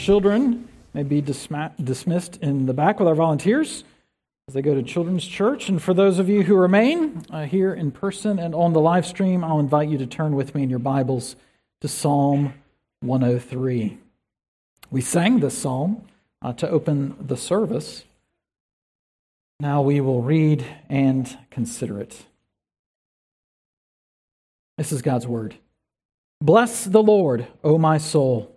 children may be dismissed in the back with our volunteers as they go to Children's Church. And for those of you who remain uh, here in person and on the live stream, I'll invite you to turn with me in your Bibles to Psalm 103. We sang this psalm uh, to open the service. Now we will read and consider it. This is God's word. Bless the Lord, O my soul,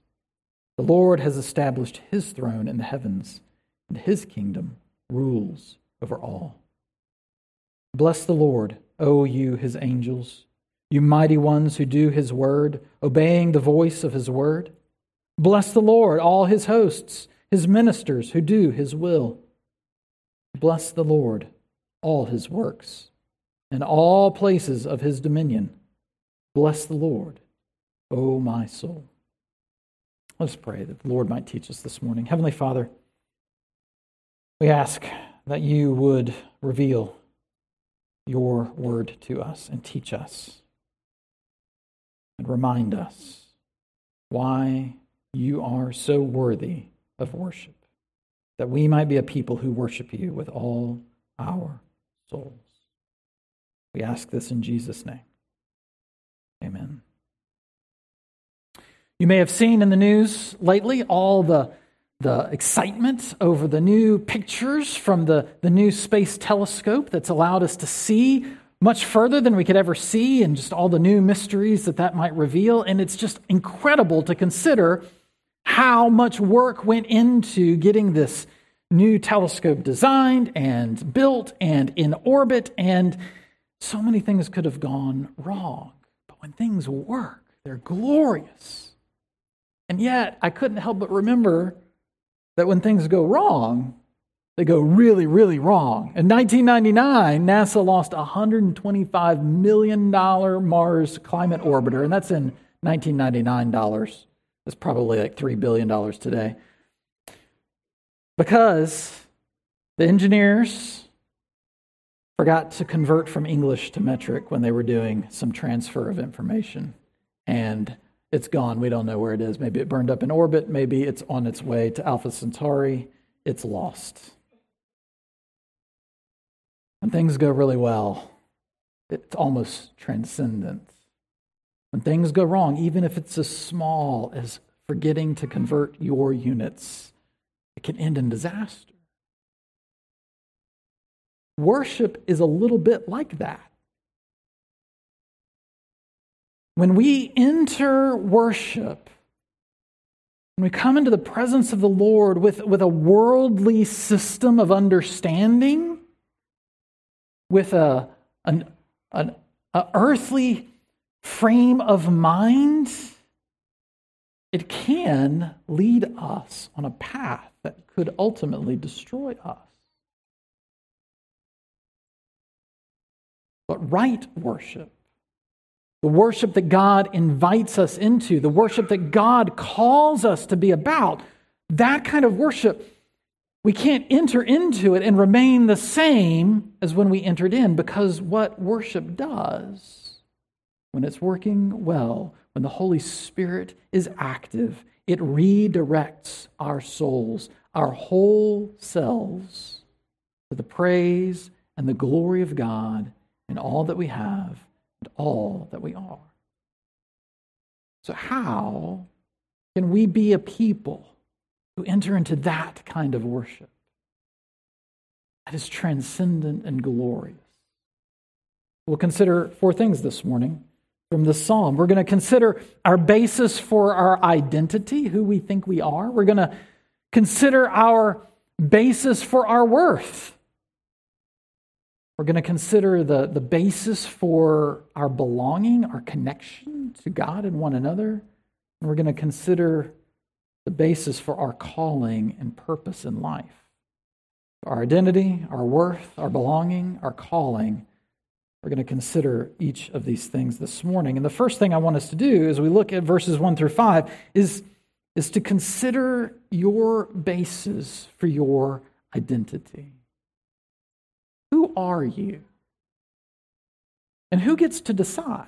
The Lord has established his throne in the heavens, and his kingdom rules over all. Bless the Lord, O you, his angels, you mighty ones who do his word, obeying the voice of his word. Bless the Lord, all his hosts, his ministers who do his will. Bless the Lord, all his works, and all places of his dominion. Bless the Lord, O my soul. Let's pray that the Lord might teach us this morning. Heavenly Father, we ask that you would reveal your word to us and teach us and remind us why you are so worthy of worship, that we might be a people who worship you with all our souls. We ask this in Jesus' name. Amen. You may have seen in the news lately all the the excitement over the new pictures from the, the new space telescope that's allowed us to see much further than we could ever see, and just all the new mysteries that that might reveal. And it's just incredible to consider how much work went into getting this new telescope designed and built and in orbit. And so many things could have gone wrong. But when things work, they're glorious. And yet, I couldn't help but remember that when things go wrong, they go really, really wrong. In 1999, NASA lost a $125 million Mars climate orbiter, and that's in 1999 dollars. That's probably like $3 billion today. Because the engineers forgot to convert from English to metric when they were doing some transfer of information. And it's gone. We don't know where it is. Maybe it burned up in orbit. Maybe it's on its way to Alpha Centauri. It's lost. When things go really well, it's almost transcendent. When things go wrong, even if it's as small as forgetting to convert your units, it can end in disaster. Worship is a little bit like that. When we enter worship, when we come into the presence of the Lord with, with a worldly system of understanding, with a, an, an a earthly frame of mind, it can lead us on a path that could ultimately destroy us. But right worship the worship that God invites us into, the worship that God calls us to be about, that kind of worship, we can't enter into it and remain the same as when we entered in because what worship does, when it's working well, when the Holy Spirit is active, it redirects our souls, our whole selves, to the praise and the glory of God in all that we have and all that we are. So, how can we be a people who enter into that kind of worship that is transcendent and glorious? We'll consider four things this morning from the psalm. We're going to consider our basis for our identity, who we think we are. We're going to consider our basis for our worth. We're going to consider the, the basis for our belonging, our connection to God and one another. And we're going to consider the basis for our calling and purpose in life. Our identity, our worth, our belonging, our calling. We're going to consider each of these things this morning. And the first thing I want us to do as we look at verses 1 through 5 is, is to consider your basis for your identity. Are you? And who gets to decide?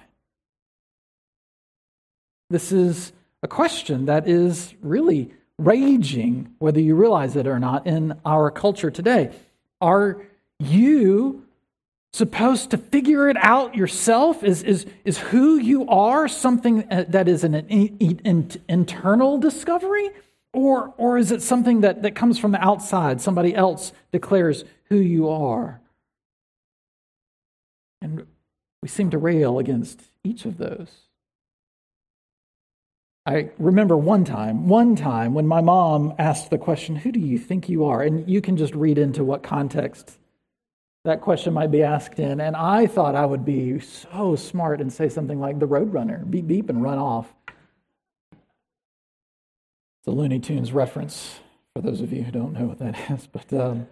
This is a question that is really raging, whether you realize it or not, in our culture today. Are you supposed to figure it out yourself? Is, is, is who you are something uh, that is an, an internal discovery? Or, or is it something that, that comes from the outside? Somebody else declares who you are. And we seem to rail against each of those. I remember one time, one time when my mom asked the question, Who do you think you are? And you can just read into what context that question might be asked in. And I thought I would be so smart and say something like the Roadrunner, beep beep and run off. It's a Looney Tunes reference for those of you who don't know what that is. But um,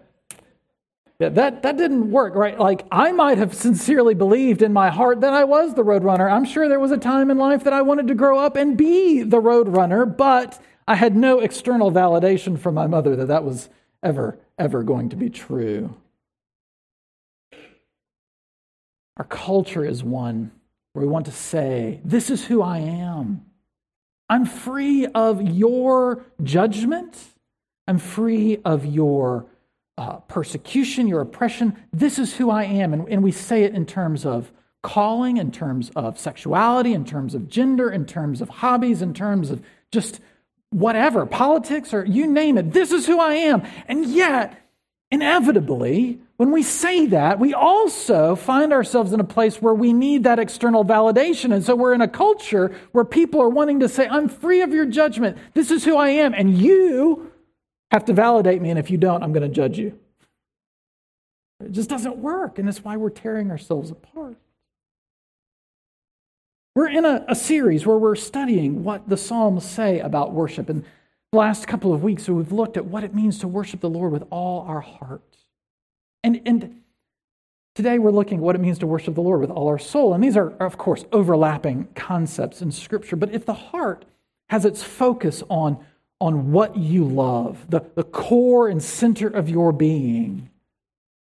yeah, that, that didn't work, right? Like, I might have sincerely believed in my heart that I was the roadrunner. I'm sure there was a time in life that I wanted to grow up and be the roadrunner, but I had no external validation from my mother that that was ever, ever going to be true. Our culture is one where we want to say, This is who I am. I'm free of your judgment. I'm free of your uh, persecution, your oppression. This is who I am. And, and we say it in terms of calling, in terms of sexuality, in terms of gender, in terms of hobbies, in terms of just whatever, politics, or you name it. This is who I am. And yet, inevitably, when we say that, we also find ourselves in a place where we need that external validation. And so we're in a culture where people are wanting to say, I'm free of your judgment. This is who I am. And you have to validate me, and if you don't, I'm going to judge you. It just doesn't work, and that's why we're tearing ourselves apart. We're in a, a, series where we're studying what the Psalms say about worship. And the last couple of weeks, we've looked at what it means to worship the Lord with all our heart. And, and today, we're looking at what it means to worship the Lord with all our soul. And these are, of course, overlapping concepts in Scripture. But if the heart has its focus on on what you love, the, the core and center of your being.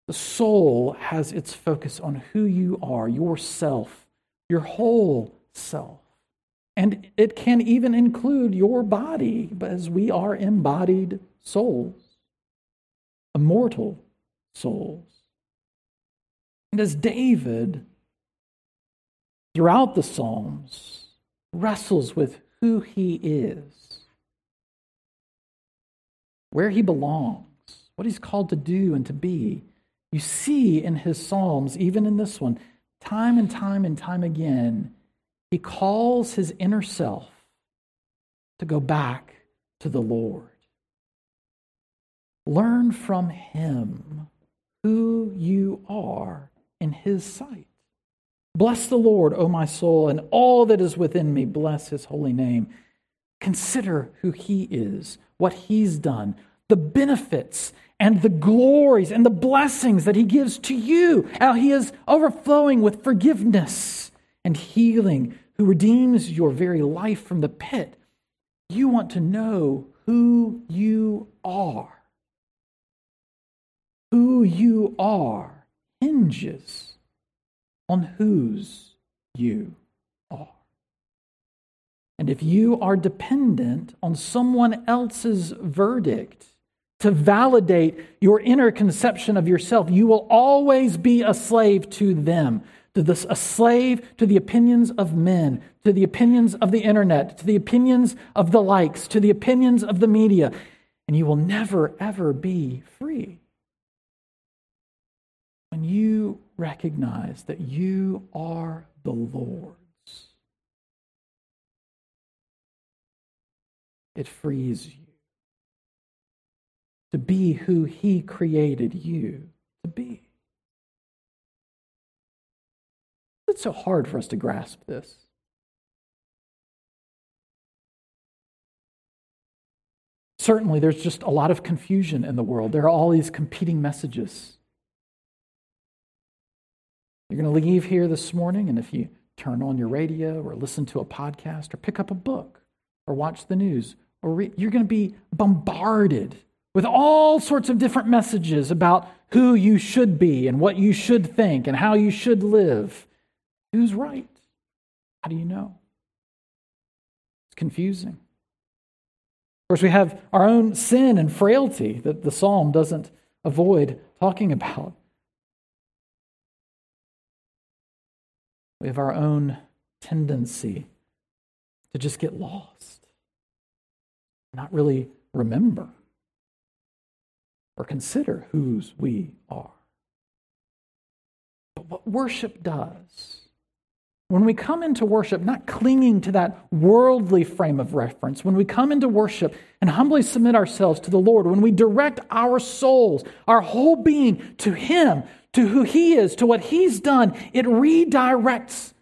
The soul has its focus on who you are, yourself, your whole self. And it can even include your body, as we are embodied souls, immortal souls. And as David, throughout the Psalms, wrestles with who he is, where he belongs, what he's called to do and to be. You see in his Psalms, even in this one, time and time and time again, he calls his inner self to go back to the Lord. Learn from him who you are in his sight. Bless the Lord, O my soul, and all that is within me. Bless his holy name. Consider who he is, what he's done, the benefits and the glories and the blessings that he gives to you, how he is overflowing with forgiveness and healing, who redeems your very life from the pit. You want to know who you are. Who you are hinges on whose you. And if you are dependent on someone else's verdict to validate your inner conception of yourself, you will always be a slave to them to this, a slave to the opinions of men, to the opinions of the internet, to the opinions of the likes, to the opinions of the media, and you will never, ever be free. When you recognize that you are the Lord's, it frees you to be who He created you to be. It's so hard for us to grasp this. Certainly, there's just a lot of confusion in the world. There are all these competing messages. You're going to leave here this morning, and if you turn on your radio or listen to a podcast or pick up a book or watch the news, re- you're going to be bombarded with all sorts of different messages about who you should be and what you should think and how you should live. Who's right? How do you know? It's confusing. Of course, we have our own sin and frailty that the psalm doesn't avoid talking about. We have our own tendency to just get lost, not really remember or consider whose we are. But what worship does when we come into worship, not clinging to that worldly frame of reference, when we come into worship and humbly submit ourselves to the Lord, when we direct our souls, our whole being to Him, to who He is, to what He's done, it redirects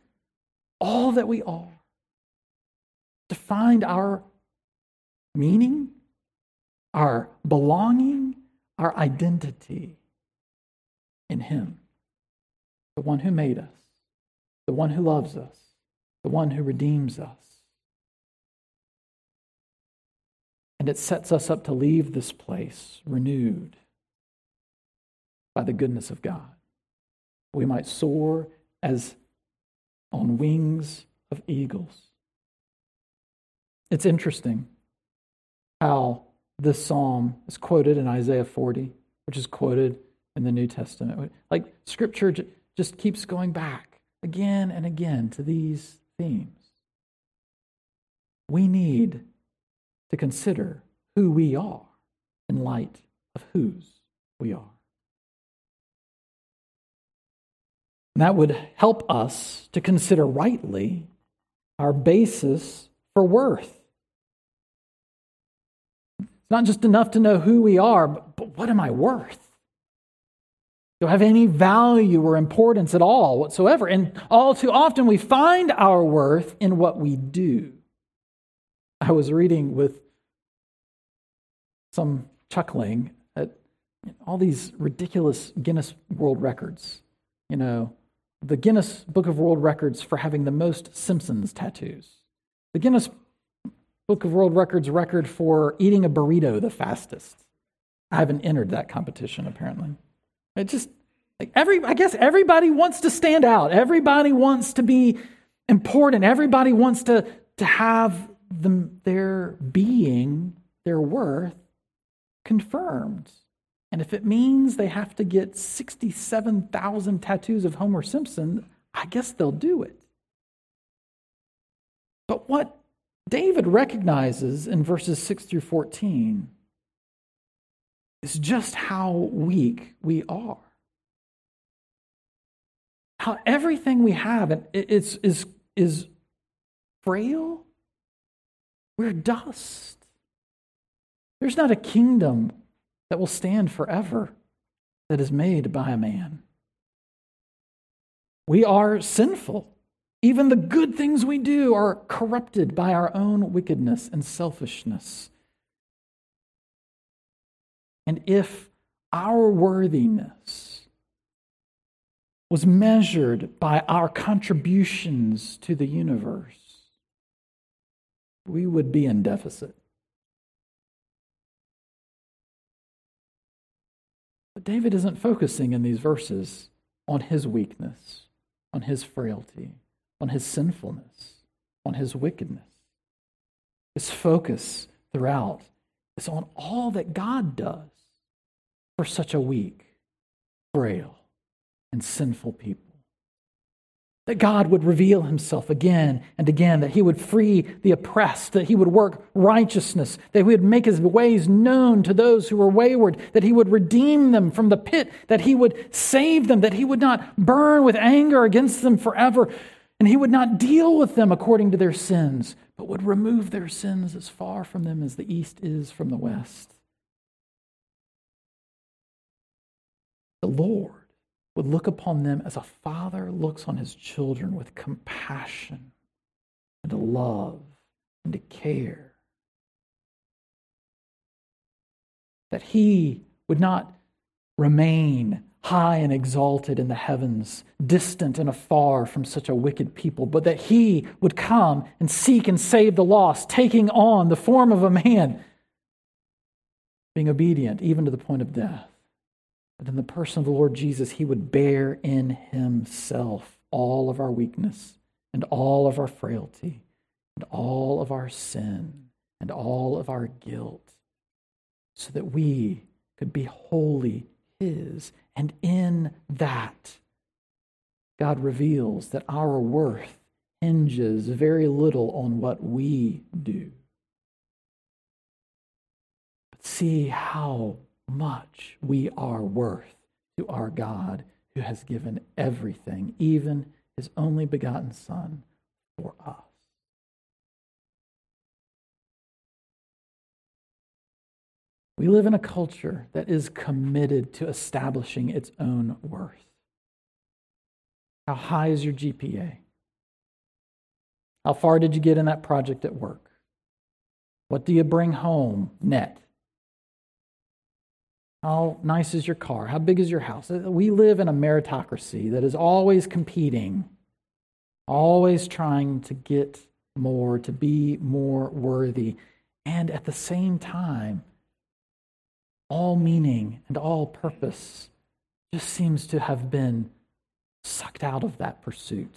all that we are to find our meaning, our belonging, our identity in Him, the one who made us the one who loves us, the one who redeems us. And it sets us up to leave this place renewed by the goodness of God. We might soar as on wings of eagles. It's interesting how this psalm is quoted in Isaiah 40, which is quoted in the New Testament. Like scripture just keeps going back again and again to these themes. We need to consider who we are in light of whose we are. And that would help us to consider rightly our basis for worth. It's not just enough to know who we are, but, but what am I worth? do I have any value or importance at all whatsoever. And all too often we find our worth in what we do. I was reading with some chuckling at all these ridiculous Guinness World Records. You know, the Guinness Book of World Records for having the most Simpsons tattoos. The Guinness Book of World Records record for eating a burrito the fastest. I haven't entered that competition apparently. It just like every I guess everybody wants to stand out. Everybody wants to be important. Everybody wants to to have them their being, their worth confirmed. And if it means they have to get 67,000 tattoos of Homer Simpson, I guess they'll do it. But what David recognizes in verses 6 through 14 is just how weak we are. How everything we have is, is, is frail. We're dust. There's not a kingdom that will stand forever that is made by a man. We are sinful. Even the good things we do are corrupted by our own wickedness and selfishness. And if our worthiness was measured by our contributions to the universe, we would be in deficit. But David isn't focusing in these verses on his weakness, on his frailty, on his sinfulness, on his wickedness. His focus throughout is on all that God does for such a weak, frail, and sinful people. That God would reveal himself again and again, that he would free the oppressed, that he would work righteousness, that he would make his ways known to those who were wayward, that he would redeem them from the pit, that he would save them, that he would not burn with anger against them forever, and he would not deal with them according to their sins, but would remove their sins as far from them as the east is from the west. The Lord would look upon them as a father looks on his children with compassion and a love and a care. That he would not remain high and exalted in the heavens, distant and afar from such a wicked people, but that he would come and seek and save the lost, taking on the form of a man, being obedient even to the point of death. But in the person of the Lord Jesus, he would bear in himself all of our weakness and all of our frailty and all of our sin and all of our guilt so that we could be wholly his. And in that, God reveals that our worth hinges very little on what we do. But see how much we are worth to our God who has given everything, even his only begotten Son, for us. We live in a culture that is committed to establishing its own worth. How high is your GPA? How far did you get in that project at work? What do you bring home net? How nice is your car? How big is your house? We live in a meritocracy that is always competing, always trying to get more, to be more worthy. And at the same time, all meaning and all purpose just seems to have been sucked out of that pursuit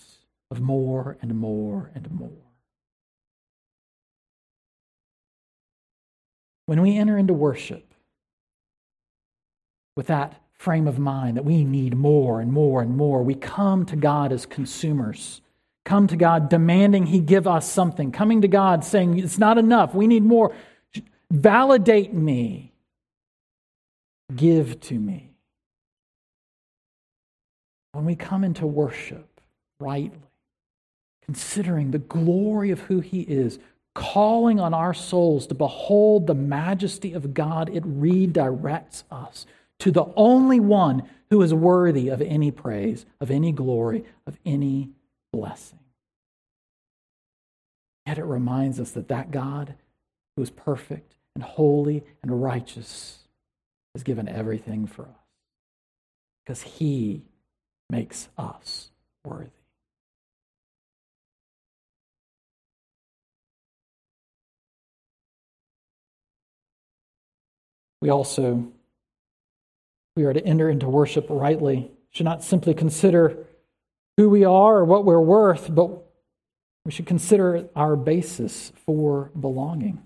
of more and more and more. When we enter into worship, with that frame of mind that we need more and more and more. We come to God as consumers, come to God demanding He give us something, coming to God saying, It's not enough, we need more. Validate me, give to me. When we come into worship rightly, considering the glory of who He is, calling on our souls to behold the majesty of God, it redirects us to the only one who is worthy of any praise, of any glory, of any blessing. Yet it reminds us that that God who is perfect and holy and righteous has given everything for us because he makes us worthy. We also we are to enter into worship rightly, should not simply consider who we are or what we're worth, but we should consider our basis for belonging.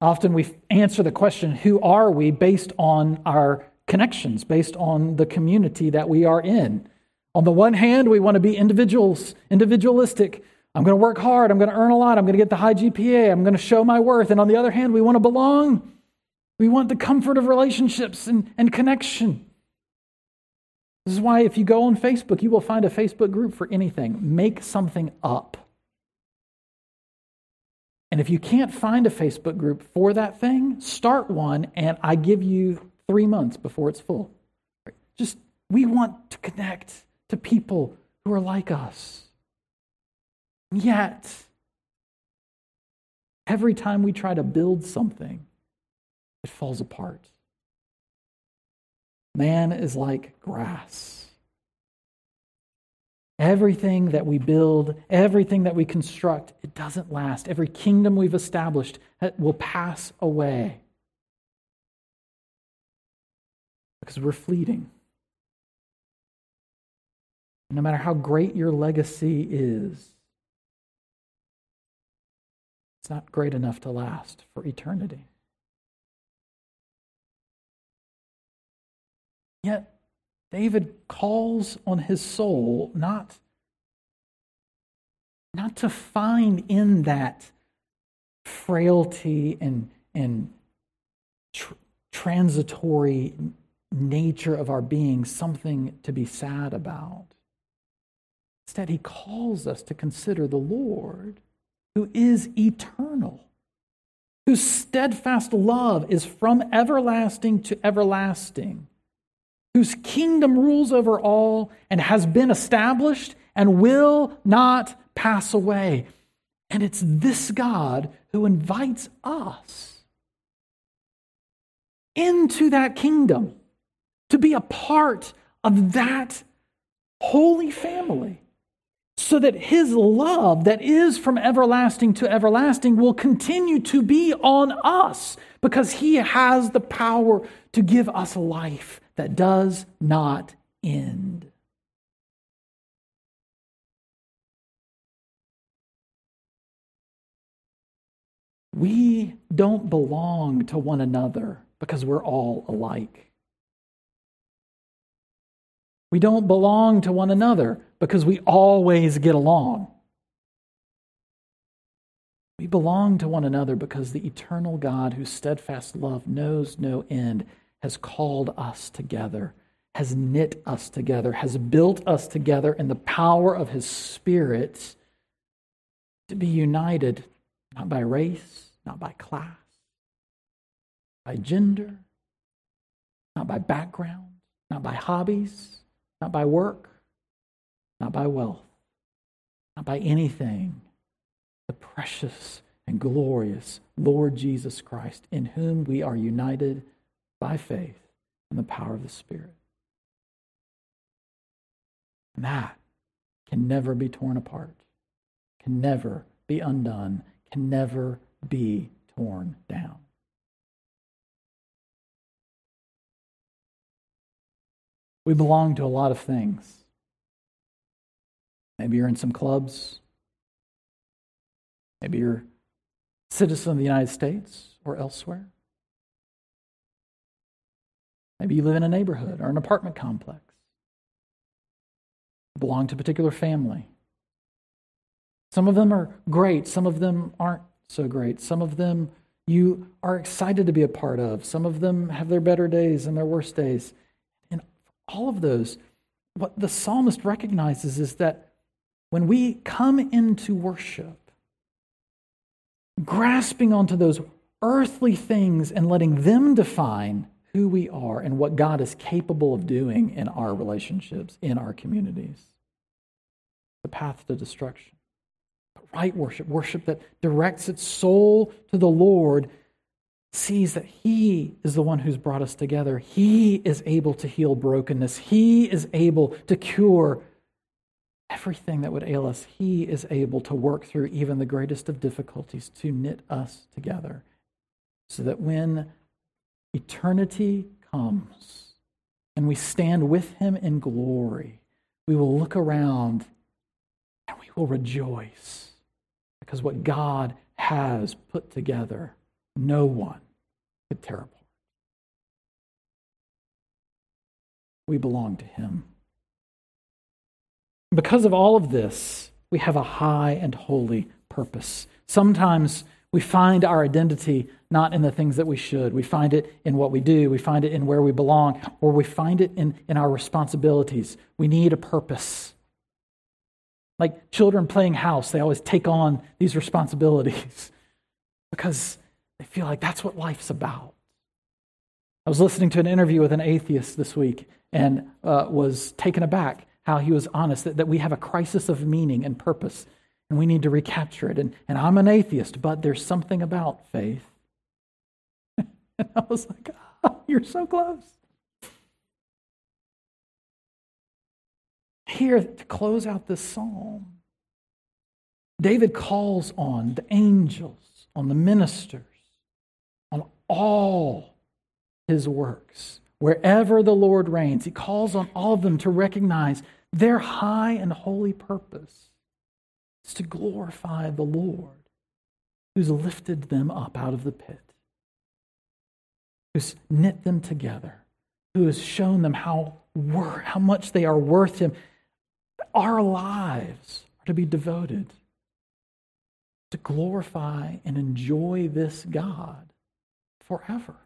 Often we answer the question, who are we, based on our connections, based on the community that we are in. On the one hand, we want to be individuals, individualistic. I'm going to work hard. I'm going to earn a lot. I'm going to get the high GPA. I'm going to show my worth. And on the other hand, we want to belong. We want the comfort of relationships and, and connection. This is why, if you go on Facebook, you will find a Facebook group for anything. Make something up And if you can't find a Facebook group for that thing, start one, and I give you three months before it's full. Just, we want to connect to people who are like us. Yet, every time we try to build something, it falls apart. Man is like grass. Everything that we build, everything that we construct, it doesn't last. Every kingdom we've established will pass away because we're fleeting. No matter how great your legacy is, it's not great enough to last for eternity. Yet, David calls on his soul not, not to find in that frailty and, and tr- transitory nature of our being something to be sad about. Instead, he calls us to consider the Lord, who is eternal, whose steadfast love is from everlasting to everlasting, whose kingdom rules over all and has been established and will not pass away. And it's this God who invites us into that kingdom to be a part of that holy family so that his love that is from everlasting to everlasting will continue to be on us because he has the power to give us life that does not end. We don't belong to one another because we're all alike. We don't belong to one another because we always get along. We belong to one another because the eternal God, whose steadfast love knows no end, has called us together, has knit us together, has built us together in the power of his Spirit to be united, not by race, not by class, by gender, not by background, not by hobbies, not by work, not by wealth, not by anything. The precious and glorious Lord Jesus Christ, in whom we are united by faith and the power of the Spirit. And that can never be torn apart, can never be undone, can never be torn down. We belong to a lot of things. Maybe you're in some clubs. Maybe you're a citizen of the United States or elsewhere. Maybe you live in a neighborhood or an apartment complex. You belong to a particular family. Some of them are great, some of them aren't so great. Some of them you are excited to be a part of. Some of them have their better days and their worst days. And all of those, what the psalmist recognizes is that when we come into worship, grasping onto those earthly things and letting them define who we are and what God is capable of doing in our relationships, in our communities. The path to destruction. But right worship, worship that directs its soul to the Lord, sees that He is the one who's brought us together. He is able to heal brokenness, He is able to cure everything that would ail us, He is able to work through even the greatest of difficulties to knit us together so that when eternity comes and we stand with Him in glory, we will look around and we will rejoice because what God has put together, no one could tear apart. We belong to Him. Because of all of this, we have a high and holy purpose. Sometimes we find our identity not in the things that we should. We find it in what we do. We find it in where we belong, or we find it in, in our responsibilities. We need a purpose. Like children playing house, they always take on these responsibilities. because they feel like that's what life's about. I was listening to an interview with an atheist this week and uh, was taken aback how he was honest that, that we have a crisis of meaning and purpose and we need to recapture it. And, and I'm an atheist, but there's something about faith. and I was like, oh, you're so close. Here, to close out this psalm, David calls on the angels, on the ministers, on all his works. Wherever the Lord reigns, he calls on all of them to recognize their high and holy purpose is to glorify the Lord who's lifted them up out of the pit, who's knit them together, who has shown them how, wor- how much they are worth Him. Our lives are to be devoted to glorify and enjoy this God forever.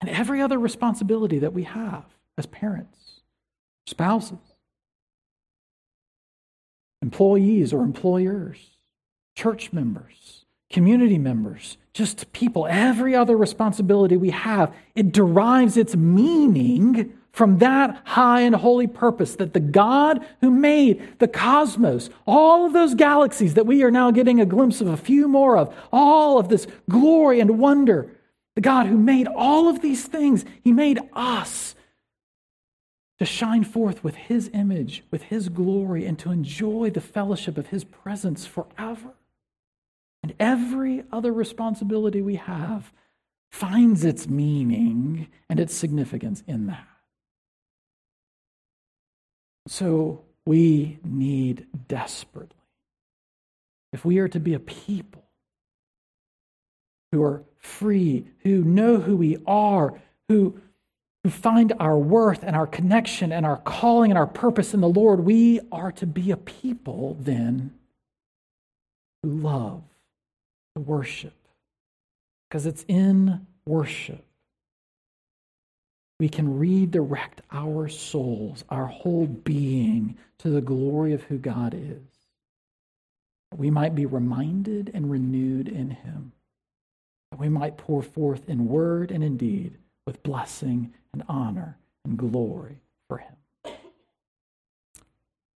And every other responsibility that we have as parents, spouses, employees or employers, church members, community members, just people, every other responsibility we have, it derives its meaning from that high and holy purpose that the God who made the cosmos, all of those galaxies that we are now getting a glimpse of a few more of, all of this glory and wonder, the God who made all of these things, He made us to shine forth with His image, with His glory, and to enjoy the fellowship of His presence forever. And every other responsibility we have finds its meaning and its significance in that. So we need desperately, if we are to be a people who are free, who know who we are, who, who find our worth and our connection and our calling and our purpose in the Lord, we are to be a people then who love, to worship. Because it's in worship we can redirect our souls, our whole being, to the glory of who God is. We might be reminded and renewed in Him. That we might pour forth in word and in deed with blessing and honor and glory for Him.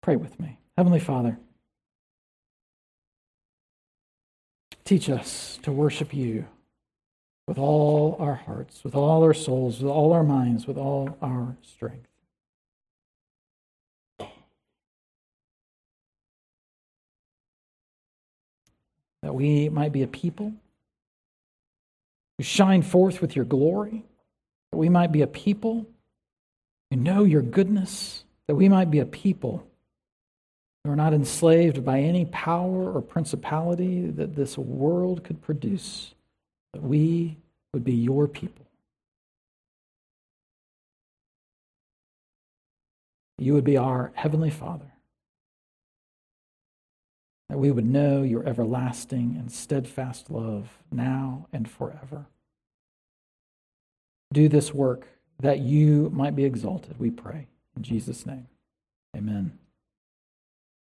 Pray with me. Heavenly Father, teach us to worship you with all our hearts, with all our souls, with all our minds, with all our strength. That we might be a people who shine forth with your glory, that we might be a people who know your goodness, that we might be a people who are not enslaved by any power or principality that this world could produce that we would be your people. You would be our Heavenly Father. That we would know your everlasting and steadfast love now and forever. Do this work that you might be exalted, we pray. In Jesus' name, amen.